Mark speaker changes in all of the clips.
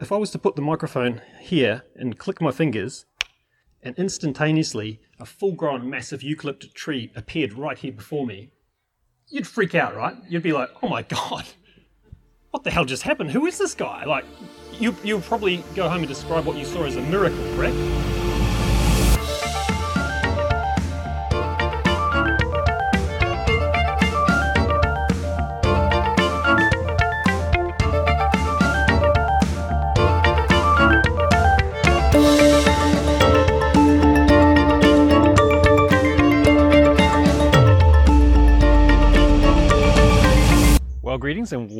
Speaker 1: If I was to put the microphone here and click my fingers, and instantaneously a full grown massive eucalyptus tree appeared right here before me, you'd freak out, right? You'd be like, oh my god, what the hell just happened? Who is this guy? Like, you, you'll probably go home and describe what you saw as a miracle, correct?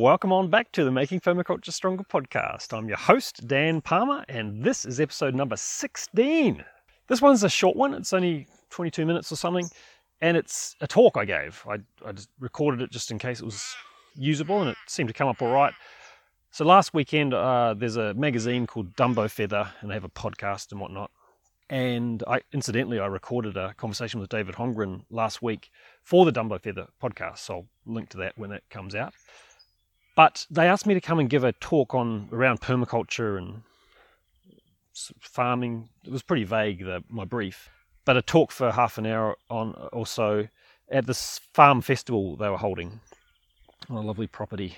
Speaker 1: Welcome on back to the Making Permaculture Stronger podcast. I'm your host, Dan Palmer, and this is episode number 16. This one's a short one, it's only 22 minutes or something, and it's a talk I gave. I, I just recorded it just in case it was usable, and it seemed to come up all right. So last weekend, uh, there's a magazine called Dumbo Feather, and they have a podcast and whatnot. And I, incidentally, I recorded a conversation with David Holmgren last week for the Dumbo Feather podcast. So I'll link to that when it comes out. But they asked me to come and give a talk on around permaculture and farming. It was pretty vague, the, my brief, but a talk for half an hour on so at this farm festival they were holding on a lovely property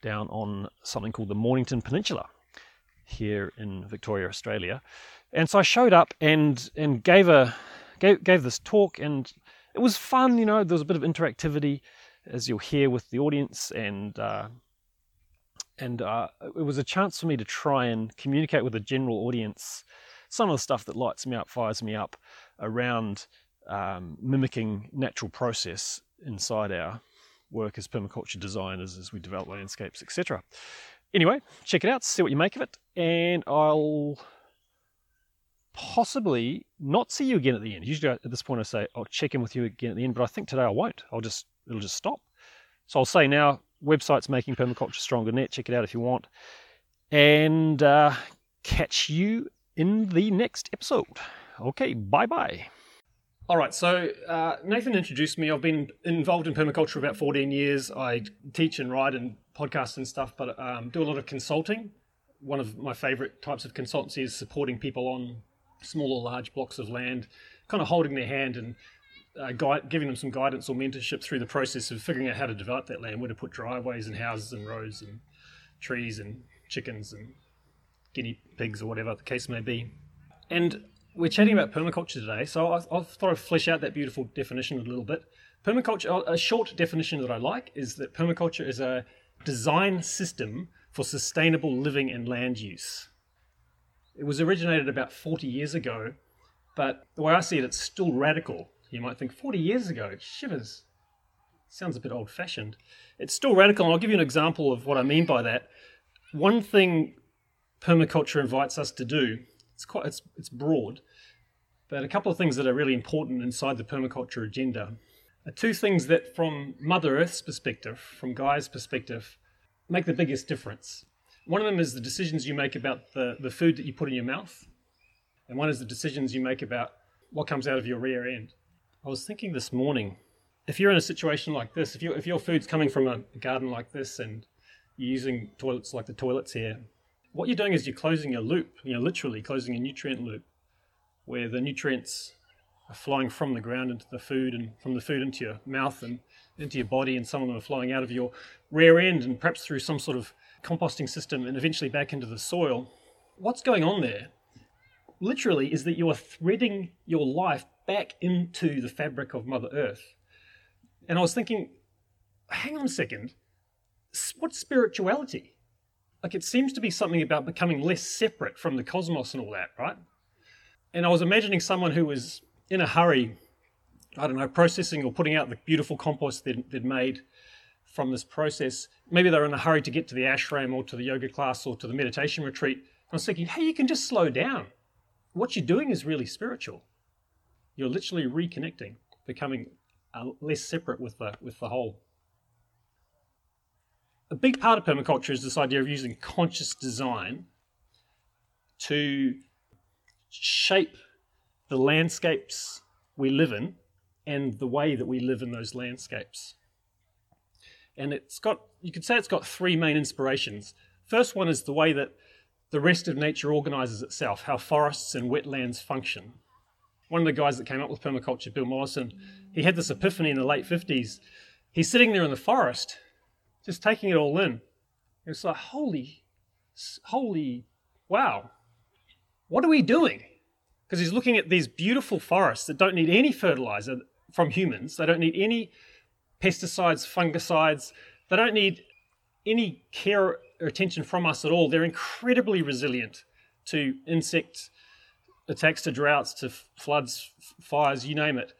Speaker 1: down on something called the Mornington Peninsula here in Victoria, Australia. And so I showed up and and gave a gave, gave this talk and it was fun, you know, there was a bit of interactivity as you'll hear with the audience and uh, and uh, it was a chance for me to try and communicate with the general audience some of the stuff that lights me up, fires me up around um, mimicking natural process inside our work as permaculture designers as we develop landscapes, etc. Anyway, check it out, see what you make of it, and I'll possibly not see you again at the end. Usually at this point I say I'll check in with you again at the end, but I think today I won't. I'll just it'll just stop. So I'll say now, website's making permaculture stronger net. Check it out if you want, and uh, catch you in the next episode. Okay, bye bye. All right, so uh, Nathan introduced me. I've been involved in permaculture about 14 years. I teach and write and podcast and stuff, but um, do a lot of consulting. One of my favorite types of consultancy is supporting people on small or large blocks of land, kind of holding their hand and uh, guide, giving them some guidance or mentorship through the process of figuring out how to develop that land, where to put driveways and houses and roads and trees and chickens and guinea pigs or whatever the case may be. And we're chatting about permaculture today, so I, I thought flesh out that beautiful definition a little bit. Permaculture, a short definition that I like is that permaculture is a design system for sustainable living and land use. It was originated about 40 years ago, but the way I see it, it's still radical. You might think 40 years ago, shivers. Sounds a bit old fashioned. It's still radical, and I'll give you an example of what I mean by that. One thing permaculture invites us to do, it's quite it's, it's broad, but a couple of things that are really important inside the permaculture agenda are two things that, from Mother Earth's perspective, from Gaia's perspective, make the biggest difference. One of them is the decisions you make about the, the food that you put in your mouth, and one is the decisions you make about what comes out of your rear end. I was thinking this morning, if you're in a situation like this, if, you, if your food's coming from a garden like this and you're using toilets like the toilets here, what you're doing is you're closing a loop, you know, literally closing a nutrient loop where the nutrients are flowing from the ground into the food and from the food into your mouth and into your body, and some of them are flowing out of your rear end and perhaps through some sort of composting system and eventually back into the soil. What's going on there, literally, is that you are threading your life back into the fabric of Mother Earth. And I was thinking, hang on a second, what's spirituality? Like it seems to be something about becoming less separate from the cosmos and all that, right? And I was imagining someone who was in a hurry, I don't know, processing or putting out the beautiful compost they'd, they'd made from this process. Maybe they're in a hurry to get to the ashram or to the yoga class or to the meditation retreat. I was thinking, hey, you can just slow down. What you're doing is really spiritual. You're literally reconnecting, becoming uh, less separate with the with the whole. A big part of permaculture is this idea of using conscious design to shape the landscapes we live in and the way that we live in those landscapes and it's got you could say it's got three main inspirations. first one is the way that the rest of nature organizes itself, how forests and wetlands function. One of the guys that came up with permaculture, Bill Mollison, he had this epiphany in the late 50s. He's sitting there in the forest, just taking it all in. It's like, holy, holy, wow, what are we doing? Because he's looking at these beautiful forests that don't need any fertilizer from humans, they don't need any pesticides, fungicides, they don't need any care attention from us at all. They're incredibly resilient to insect attacks, to droughts, to floods, fires, you name it.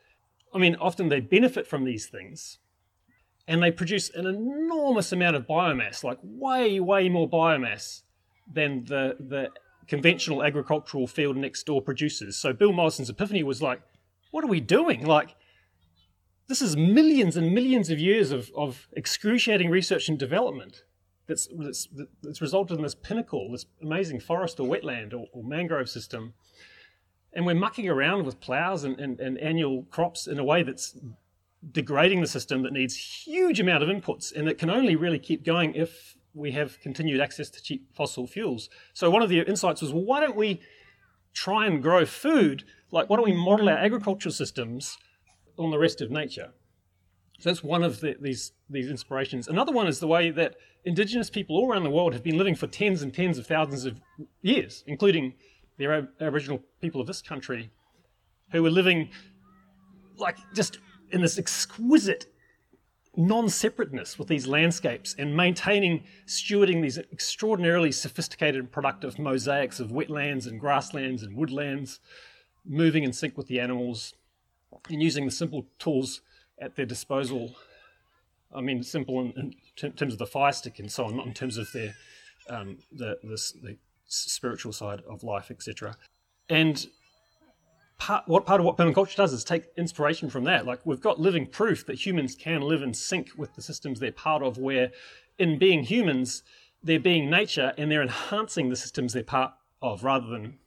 Speaker 1: I mean, often they benefit from these things and they produce an enormous amount of biomass, like way, way more biomass than the, the conventional agricultural field next door produces. So Bill Mollison's epiphany was like, what are we doing? Like, this is millions and millions of years of, of excruciating research and development that's, that's, that's resulted in this pinnacle, this amazing forest or wetland or, or mangrove system. And we're mucking around with plows and, and, and annual crops in a way that's degrading the system that needs huge amount of inputs and that can only really keep going if we have continued access to cheap fossil fuels. So one of the insights was, well, why don't we try and grow food? Like, why don't we model our agricultural systems on the rest of nature? So that's one of the, these these inspirations. Another one is the way that indigenous people all around the world have been living for tens and tens of thousands of years, including the Ab- Aboriginal people of this country, who were living like just in this exquisite non-separateness with these landscapes and maintaining, stewarding these extraordinarily sophisticated and productive mosaics of wetlands and grasslands and woodlands, moving in sync with the animals, and using the simple tools at their disposal. I mean, simple in, in terms of the fire stick and so on, not in terms of their um, the, the, the spiritual side of life, etc. And part, what part of what permaculture does is take inspiration from that. Like we've got living proof that humans can live in sync with the systems they're part of, where in being humans, they're being nature and they're enhancing the systems they're part of rather than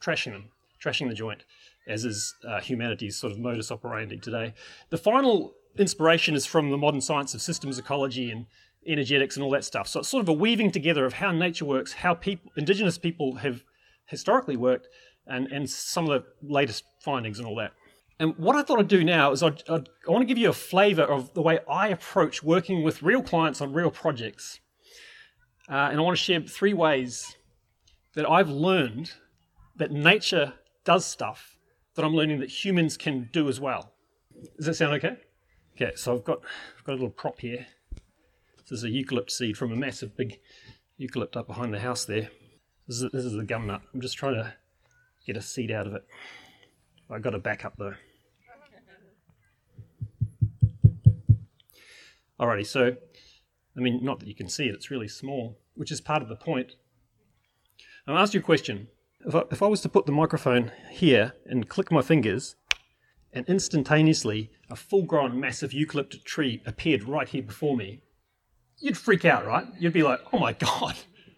Speaker 1: trashing them, trashing the joint, as is uh, humanity's sort of modus operandi today. The final inspiration is from the modern science of systems ecology and energetics and all that stuff. So it's sort of a weaving together of how nature works, how people, indigenous people have historically worked, and, and some of the latest findings and all that. And what I thought I'd do now is I'd, I'd, i want to give you a flavour of the way I approach working with real clients on real projects. Uh, and I want to share three ways that I've learned that nature does stuff that I'm learning that humans can do as well. Does that sound okay? Okay, so I've got, I've got a little prop here. This is a eucalypt seed from a massive big eucalypt up behind the house there. This is, this is gum nut. I'm just trying to get a seed out of it. I've got to back up though. Alrighty, so I mean, not that you can see it; it's really small, which is part of the point. I'll ask you a question. If I, if I was to put the microphone here and click my fingers, and instantaneously a full-grown massive eucalyptus tree appeared right here before me, you'd freak out, right? You'd be like, "Oh my god,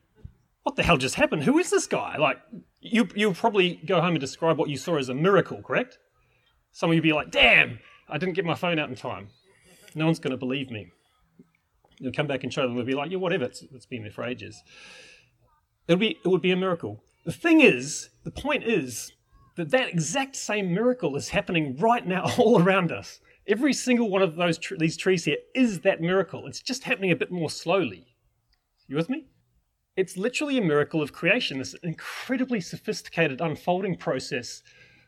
Speaker 1: what the hell just happened? Who is this guy?" Like, you you'll probably go home and describe what you saw as a miracle, correct? Some of you'd be like, "Damn, I didn't get my phone out in time." No one's going to believe me. You'll come back and show them. They'll be like, "Yeah, whatever. It's, it's been there for ages." It'll be it would be a miracle. The thing is, the point is that that exact same miracle is happening right now all around us. Every single one of those tr- these trees here is that miracle. It's just happening a bit more slowly. You with me? It's literally a miracle of creation, this incredibly sophisticated unfolding process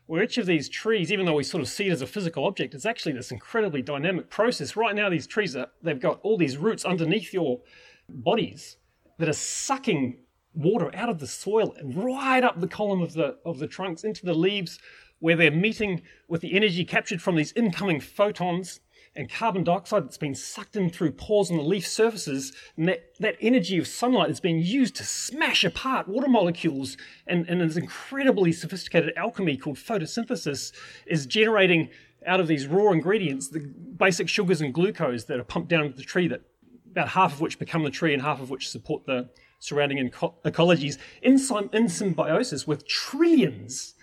Speaker 1: where each of these trees, even though we sort of see it as a physical object, it's actually this incredibly dynamic process. Right now, these trees are, they've got all these roots underneath your bodies that are sucking water out of the soil and right up the column of the, of the trunks into the leaves where they're meeting with the energy captured from these incoming photons and carbon dioxide that's been sucked in through pores on the leaf surfaces, and that, that energy of sunlight is being used to smash apart water molecules, and, and this incredibly sophisticated alchemy called photosynthesis is generating out of these raw ingredients the basic sugars and glucose that are pumped down into the tree, that about half of which become the tree and half of which support the surrounding eco- ecologies in, in symbiosis with trillions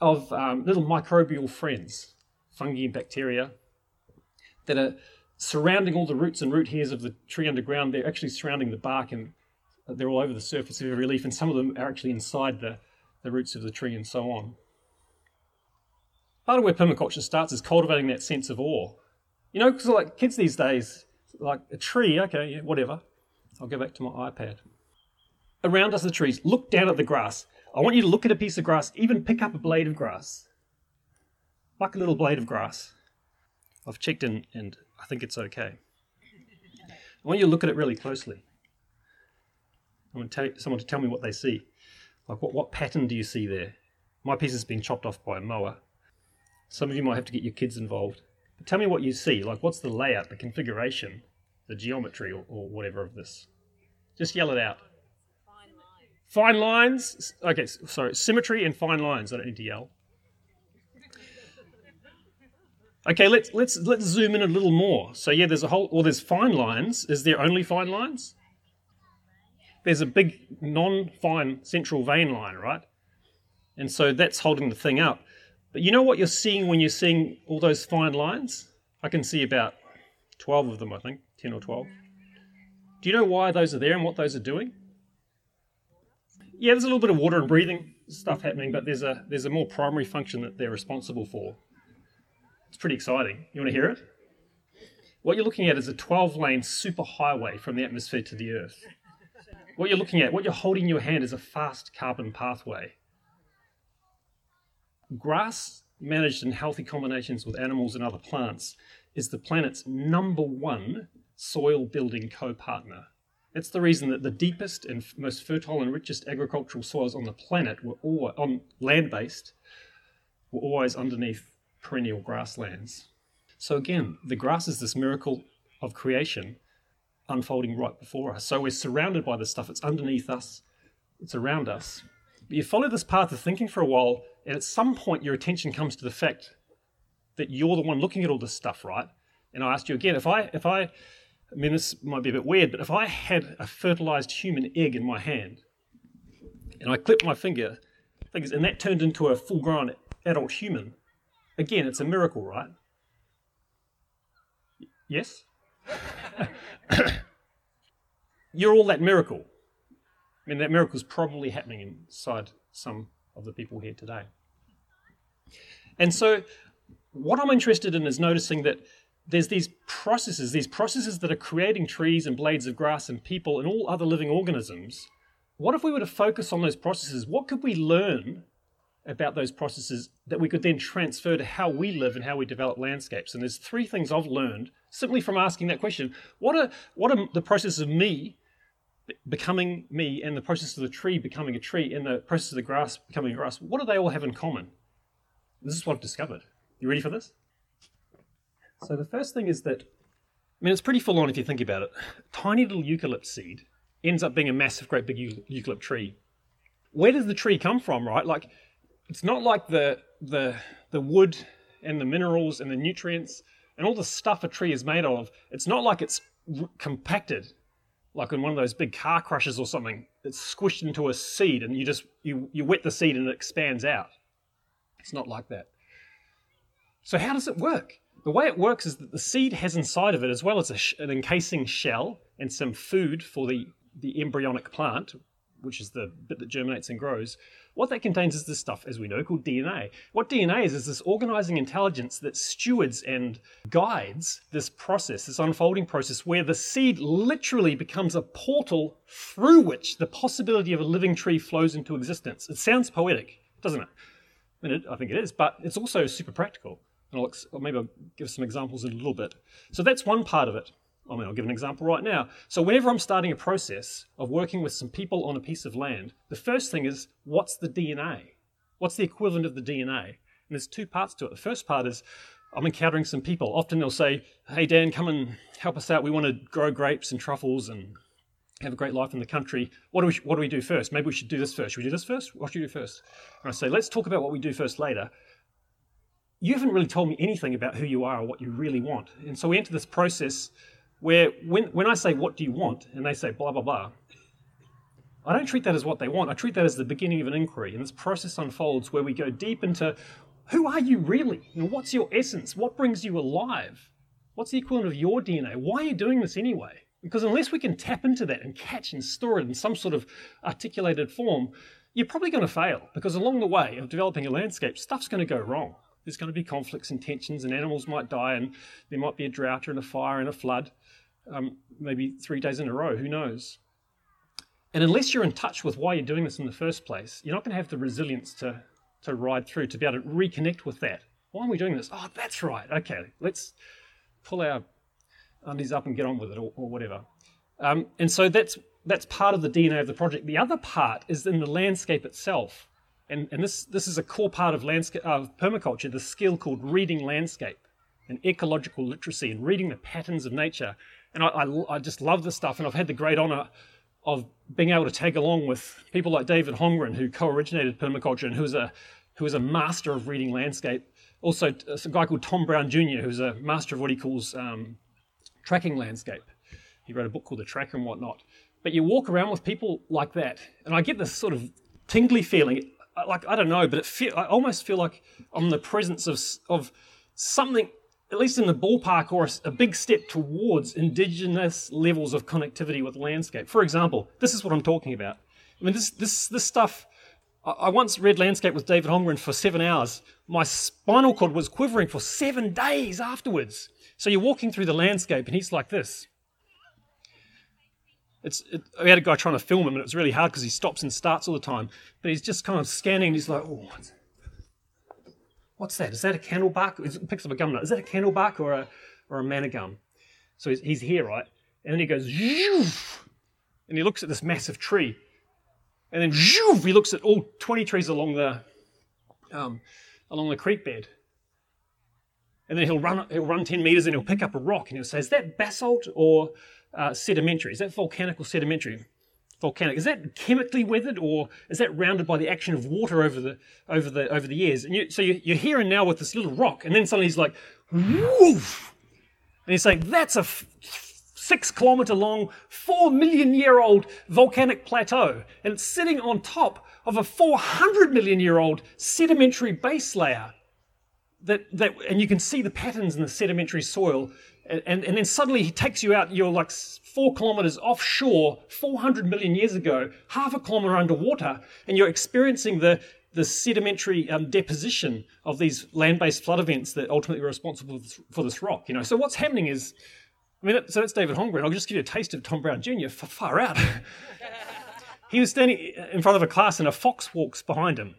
Speaker 1: of um, little microbial friends, fungi and bacteria, that are surrounding all the roots and root hairs of the tree underground. They're actually surrounding the bark and they're all over the surface of every leaf, and some of them are actually inside the, the roots of the tree and so on. Part of where permaculture starts is cultivating that sense of awe. You know, because like kids these days, like a tree, okay, yeah, whatever. I'll go back to my iPad. Around us, the trees, look down at the grass. I want you to look at a piece of grass, even pick up a blade of grass. Like a little blade of grass. I've checked in and I think it's okay. I want you to look at it really closely. I want someone to tell me what they see. Like, what, what pattern do you see there? My piece has been chopped off by a mower. Some of you might have to get your kids involved. But tell me what you see. Like, what's the layout, the configuration, the geometry, or, or whatever of this? Just yell it out. Fine lines. Okay, sorry. Symmetry and fine lines. I don't need to yell. Okay, let's let's let's zoom in a little more. So yeah, there's a whole. Well, there's fine lines. Is there only fine lines? There's a big non-fine central vein line, right? And so that's holding the thing up. But you know what you're seeing when you're seeing all those fine lines? I can see about 12 of them, I think, 10 or 12. Do you know why those are there and what those are doing? Yeah, there's a little bit of water and breathing stuff happening, but there's a there's a more primary function that they're responsible for. It's pretty exciting. You want to hear it? What you're looking at is a 12 lane superhighway from the atmosphere to the Earth. What you're looking at, what you're holding in your hand, is a fast carbon pathway. Grass managed in healthy combinations with animals and other plants is the planet's number one soil building co partner. It's the reason that the deepest and most fertile and richest agricultural soils on the planet were all on land based were always underneath perennial grasslands. So again, the grass is this miracle of creation unfolding right before us. So we're surrounded by this stuff. It's underneath us. It's around us. But you follow this path of thinking for a while, and at some point your attention comes to the fact that you're the one looking at all this stuff, right? And I asked you again, if I if I I mean this might be a bit weird, but if I had a fertilized human egg in my hand and I clipped my finger, fingers, and that turned into a full grown adult human, again it's a miracle, right? Yes? You're all that miracle. I mean, that miracle is probably happening inside some of the people here today. And so, what I'm interested in is noticing that there's these processes, these processes that are creating trees and blades of grass and people and all other living organisms. What if we were to focus on those processes? What could we learn about those processes that we could then transfer to how we live and how we develop landscapes? And there's three things I've learned simply from asking that question. What are what are the processes of me becoming me and the process of the tree becoming a tree and the process of the grass becoming grass, what do they all have in common? This is what I've discovered. You ready for this? So the first thing is that, I mean, it's pretty full on if you think about it. Tiny little eucalypt seed ends up being a massive, great big eucalypt tree. Where does the tree come from, right? Like, it's not like the the the wood and the minerals and the nutrients and all the stuff a tree is made of. It's not like it's compacted like in one of those big car crushes or something, it's squished into a seed and you just you, you wet the seed and it expands out. It's not like that. So how does it work? The way it works is that the seed has inside of it, as well as sh- an encasing shell and some food for the, the embryonic plant, which is the bit that germinates and grows, what that contains is this stuff, as we know, called DNA. What DNA is, is this organizing intelligence that stewards and guides this process, this unfolding process, where the seed literally becomes a portal through which the possibility of a living tree flows into existence. It sounds poetic, doesn't it? I, mean, it, I think it is, but it's also super practical. And I'll, maybe I'll give some examples in a little bit. So that's one part of it. I mean, I'll give an example right now. So, whenever I'm starting a process of working with some people on a piece of land, the first thing is what's the DNA? What's the equivalent of the DNA? And there's two parts to it. The first part is I'm encountering some people. Often they'll say, Hey, Dan, come and help us out. We want to grow grapes and truffles and have a great life in the country. What do we, what do, we do first? Maybe we should do this first. Should we do this first? What should we do first? And I say, Let's talk about what we do first later you haven't really told me anything about who you are or what you really want. And so we enter this process where when, when I say, What do you want? and they say, blah, blah, blah, I don't treat that as what they want. I treat that as the beginning of an inquiry. And this process unfolds where we go deep into who are you really? You know, what's your essence? What brings you alive? What's the equivalent of your DNA? Why are you doing this anyway? Because unless we can tap into that and catch and store it in some sort of articulated form, you're probably going to fail because along the way of developing a landscape, stuff's going to go wrong. There's going to be conflicts and tensions, and animals might die, and there might be a drought and a fire and a flood, um, maybe three days in a row, who knows? And unless you're in touch with why you're doing this in the first place, you're not going to have the resilience to, to ride through, to be able to reconnect with that. Why are we doing this? Oh, that's right. Okay, let's pull our undies up and get on with it, or, or whatever. Um, and so that's that's part of the DNA of the project. The other part is in the landscape itself, and, and this this is a core part of landscape of permaculture, the skill called reading landscape and ecological literacy and reading the patterns of nature. And I, I, I just love this stuff, and I've had the great honor of being able to tag along with people like David Holmgren, who co-originated permaculture and who is a who is a master of reading landscape. Also, a guy called Tom Brown Jr., who's a master of what he calls um, tracking landscape. He wrote a book called The Tracker and whatnot. But you walk around with people like that, and I get this sort of tingly feeling. Like I don't know, but it feel, I almost feel like I'm in the presence of of something, at least in the ballpark, or a, a big step towards indigenous levels of connectivity with landscape. For example, this is what I'm talking about. I mean, this this this stuff. I once read Landscape with David Holmgren for seven hours. My spinal cord was quivering for seven days afterwards. So you're walking through the landscape, and he's like this. It's, it, we had a guy trying to film him, and it was really hard because he stops and starts all the time. But he's just kind of scanning, and he's like, "Oh, what's, what's that? Is that a candlebark?" He picks up a gum nut. Is that a candlebark or a or a manna gum? So he's, he's here, right? And then he goes, and he looks at this massive tree, and then he looks at all 20 trees along the um, along the creek bed, and then he'll run, he'll run 10 meters and he'll pick up a rock and he'll say, Is that basalt or uh, sedimentary? Is that volcanic or sedimentary? Volcanic. Is that chemically weathered or is that rounded by the action of water over the, over the, over the years? And you, so you, you're here and now with this little rock, and then suddenly he's like, Woof! And he's saying, That's a f- six kilometer long, four million year old volcanic plateau. And it's sitting on top of a 400 million year old sedimentary base layer that, that and you can see the patterns in the sedimentary soil and, and, then suddenly he takes you out you're like four kilometers offshore 400 million years ago half a kilometer underwater and you're experiencing the the sedimentary um, deposition of these land-based flood events that ultimately were responsible for this rock you know so what's happening is I mean, so that's David Holmgren. I'll just give you a taste of Tom Brown Jr. Far out. he was standing in front of a class and a fox walks behind him.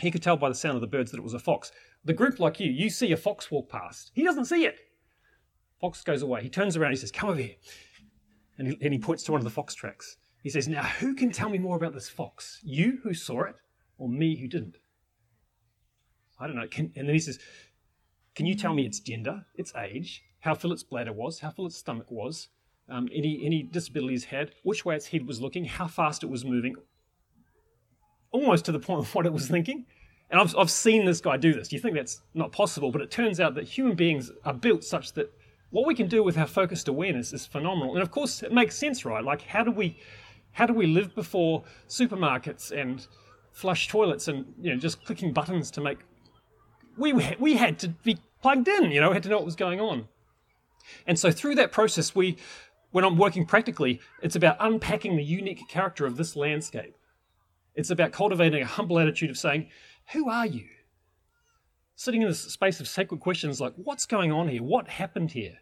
Speaker 1: He could tell by the sound of the birds that it was a fox. The group like you, you see a fox walk past. He doesn't see it. Fox goes away. He turns around. He says, "Come over here," and he, and he points to one of the fox tracks. He says, "Now, who can tell me more about this fox? You who saw it, or me who didn't?" I don't know. Can, and then he says, "Can you tell me its gender, its age, how full its bladder was, how full its stomach was, um, any any disabilities had, which way its head was looking, how fast it was moving, almost to the point of what it was thinking." And I've, I've seen this guy do this. Do you think that's not possible, but it turns out that human beings are built such that what we can do with our focused awareness is phenomenal. And of course, it makes sense, right? Like, how do we, how do we live before supermarkets and flush toilets and you know just clicking buttons to make? We we had to be plugged in, you know, had to know what was going on. And so through that process, we, when I'm working practically, it's about unpacking the unique character of this landscape. It's about cultivating a humble attitude of saying, who are you? Sitting in this space of sacred questions like, what's going on here? What happened here?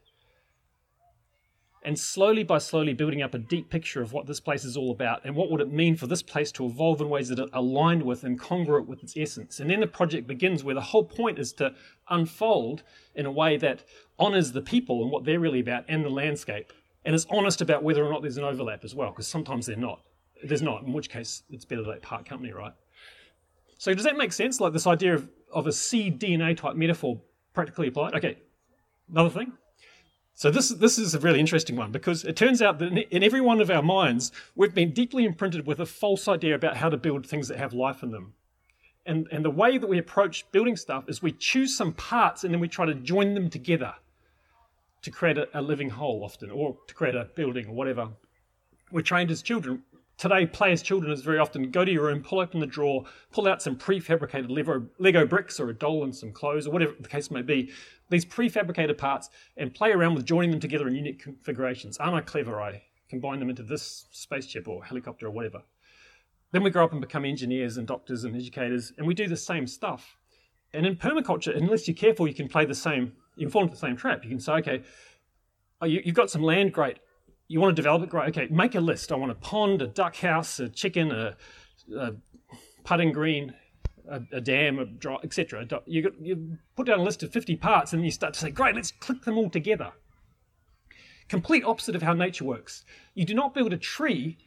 Speaker 1: And slowly by slowly building up a deep picture of what this place is all about and what would it mean for this place to evolve in ways that are aligned with and congruent with its essence. And then the project begins where the whole point is to unfold in a way that honors the people and what they're really about and the landscape and is honest about whether or not there's an overlap as well, because sometimes they're not. There's not, in which case it's better that they part company, right? So does that make sense? Like this idea of, of a seed DNA type metaphor practically applied? Okay, another thing. So this, this is a really interesting one because it turns out that in every one of our minds, we've been deeply imprinted with a false idea about how to build things that have life in them. And, and the way that we approach building stuff is we choose some parts and then we try to join them together to create a, a living whole often, or to create a building or whatever. We're trained as children today play as children is very often go to your room, pull open the drawer, pull out some prefabricated Lego, Lego bricks or a doll and some clothes or whatever the case may be, these prefabricated parts, and play around with joining them together in unique configurations. Aren't I clever? I combine them into this spaceship or helicopter or whatever. Then we grow up and become engineers and doctors and educators, and we do the same stuff. And in permaculture, unless you're careful, you can play the same, you can fall into the same trap. You can say, okay, oh, you, have got some land, great you want to develop it, great. Okay, make a list. I want a pond, a duck house, a chicken, a, a putting green, a, a dam, a dry, etc. You, you put down a list of 50 parts and you start to say, great, let's click them all together. Complete opposite of how nature works. You do not build a tree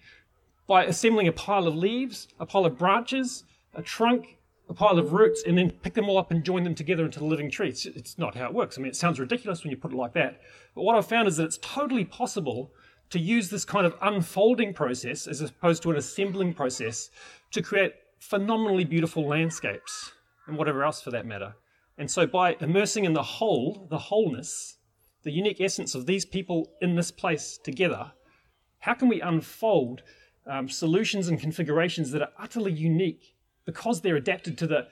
Speaker 1: by assembling a pile of leaves, a pile of branches, a trunk, a pile of roots, and then pick them all up and join them together into the living tree. It's, it's not how it works. I mean, it sounds ridiculous when you put it like that. But what I've found is that it's totally possible to use this kind of unfolding process as opposed to an assembling process to create phenomenally beautiful landscapes and whatever else for that matter. And so by immersing in the whole, the wholeness, the unique essence of these people in this place together, how can we unfold um, solutions and configurations that are utterly unique because they're adapted to the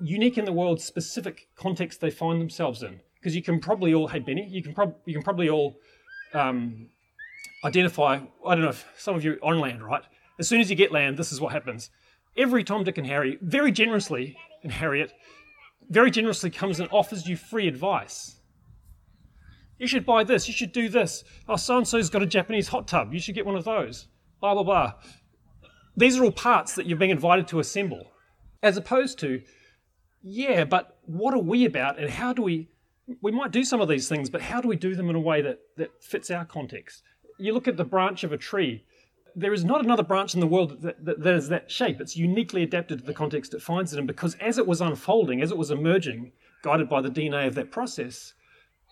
Speaker 1: unique in the world specific context they find themselves in? Because you can probably all, hey Benny, you can, prob- you can probably all um, identify, I don't know if some of you on land, right? As soon as you get land, this is what happens. Every Tom, Dick, and Harry, very generously, and Harriet, very generously comes and offers you free advice. You should buy this, you should do this. Oh, so and so's got a Japanese hot tub, you should get one of those. Blah, blah, blah. These are all parts that you're being invited to assemble. As opposed to, yeah, but what are we about and how do we we might do some of these things, but how do we do them in a way that, that fits our context? You look at the branch of a tree, there is not another branch in the world that, that, that is that shape. It's uniquely adapted to the context it finds it in because as it was unfolding, as it was emerging, guided by the DNA of that process,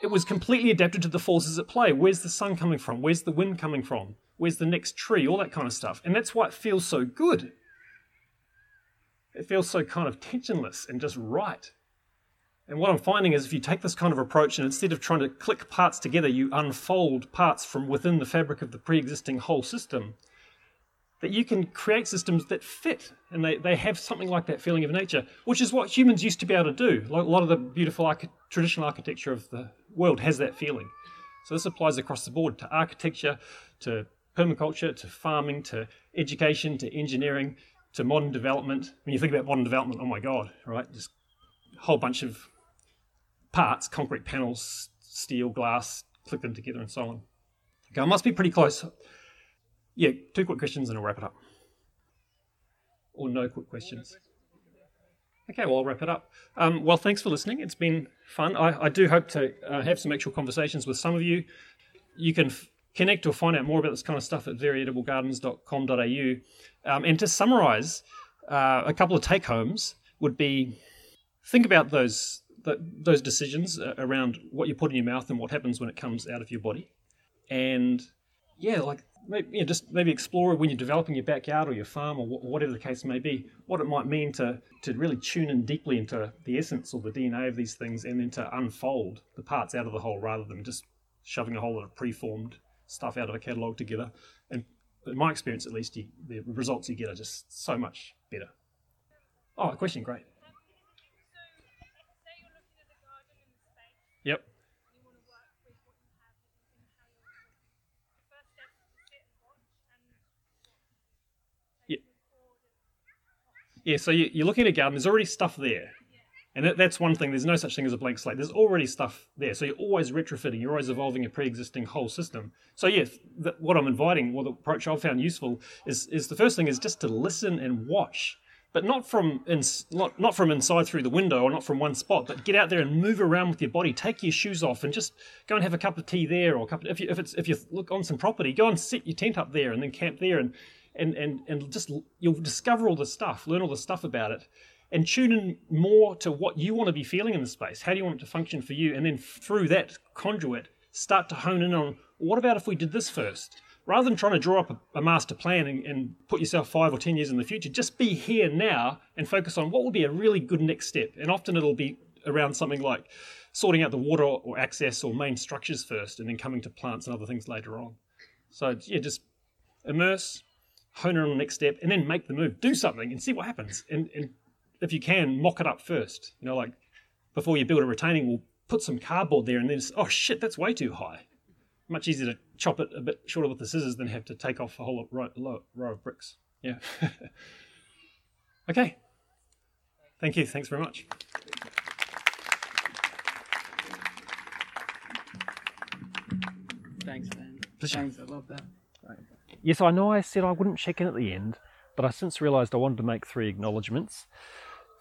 Speaker 1: it was completely adapted to the forces at play. Where's the sun coming from? Where's the wind coming from? Where's the next tree? All that kind of stuff. And that's why it feels so good. It feels so kind of tensionless and just right. And what I'm finding is if you take this kind of approach and instead of trying to click parts together, you unfold parts from within the fabric of the pre existing whole system, that you can create systems that fit and they, they have something like that feeling of nature, which is what humans used to be able to do. A lot of the beautiful archi- traditional architecture of the world has that feeling. So this applies across the board to architecture, to permaculture, to farming, to education, to engineering, to modern development. When you think about modern development, oh my God, right? Just a whole bunch of parts, concrete panels, steel, glass, click them together and so on. Okay, I must be pretty close. Yeah, two quick questions and I'll wrap it up. Or no quick questions. Okay, well, I'll wrap it up. Um, well, thanks for listening. It's been fun. I, I do hope to uh, have some actual conversations with some of you. You can f- connect or find out more about this kind of stuff at veryediblegardens.com.au. Um, and to summarize, uh, a couple of take homes would be think about those those decisions around what you put in your mouth and what happens when it comes out of your body. And yeah, like maybe, you know, just maybe explore when you're developing your backyard or your farm or whatever the case may be, what it might mean to, to really tune in deeply into the essence or the DNA of these things and then to unfold the parts out of the whole rather than just shoving a whole lot of preformed stuff out of a catalogue together. And in my experience, at least, you, the results you get are just so much better. Oh, a question, great. Yep. Yeah. Yeah, so you, you're looking at a garden, there's already stuff there. And that, that's one thing, there's no such thing as a blank slate. There's already stuff there. So you're always retrofitting, you're always evolving a pre existing whole system. So, yeah, what I'm inviting, what the approach I've found useful is, is the first thing is just to listen and watch but not from in, not, not from inside through the window or not from one spot, but get out there and move around with your body. Take your shoes off and just go and have a cup of tea there, or a cup. Of, if you if it's if you look on some property, go and set your tent up there and then camp there, and and and and just you'll discover all the stuff, learn all the stuff about it, and tune in more to what you want to be feeling in the space. How do you want it to function for you? And then through that conduit, start to hone in on what about if we did this first rather than trying to draw up a, a master plan and, and, put yourself five or ten years in the future, just be here now and focus on what will be a really good next step. And often it'll be around something like sorting out the water or access or main structures first, and then coming to plants and other things later on. So yeah, just immerse,
Speaker 2: hone in on the next step, and then make the move. Do something and see what happens. And, and if you can, mock it up first. You know, like before you build a retaining wall, put some cardboard there, and then oh shit, that's way too high. Much easier to chop it a bit shorter with the scissors than have to take off a whole row, row of bricks. Yeah. okay. Thank you. Thanks very much.
Speaker 3: Thanks, man.
Speaker 2: Pleasure.
Speaker 3: Thanks, I love that.
Speaker 1: Yes, I know I said I wouldn't check in at the end, but I since realised I wanted to make three acknowledgements.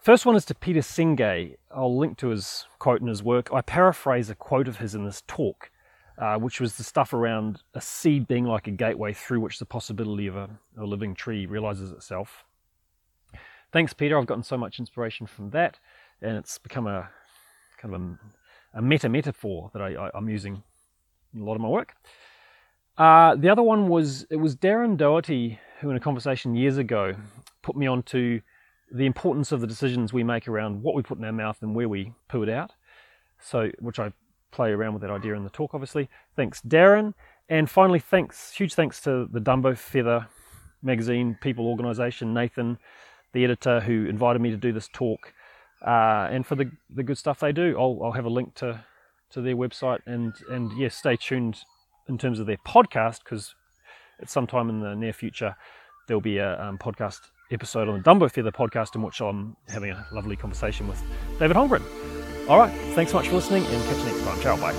Speaker 1: First one is to Peter Senge. I'll link to his quote in his work. I paraphrase a quote of his in this talk, uh, which was the stuff around a seed being like a gateway through which the possibility of a, a living tree realises itself. Thanks, Peter. I've gotten so much inspiration from that, and it's become a kind of a, a meta metaphor that I, I'm using in a lot of my work. Uh, the other one was it was Darren Doherty who, in a conversation years ago, put me on to the importance of the decisions we make around what we put in our mouth and where we poo it out. So, which I play around with that idea in the talk, obviously. Thanks, Darren. And finally, thanks, huge thanks to the Dumbo Feather magazine people organisation, Nathan, the editor who invited me to do this talk, uh, and for the the good stuff they do. I'll, I'll have a link to to their website and and yes, stay tuned in terms of their podcast because at some time in the near future there'll be a um, podcast episode on the Dumbo Feather podcast in which I'm having a lovely conversation with David Holmgren. All right, thanks so much for listening and catch you next time. Ciao, bye.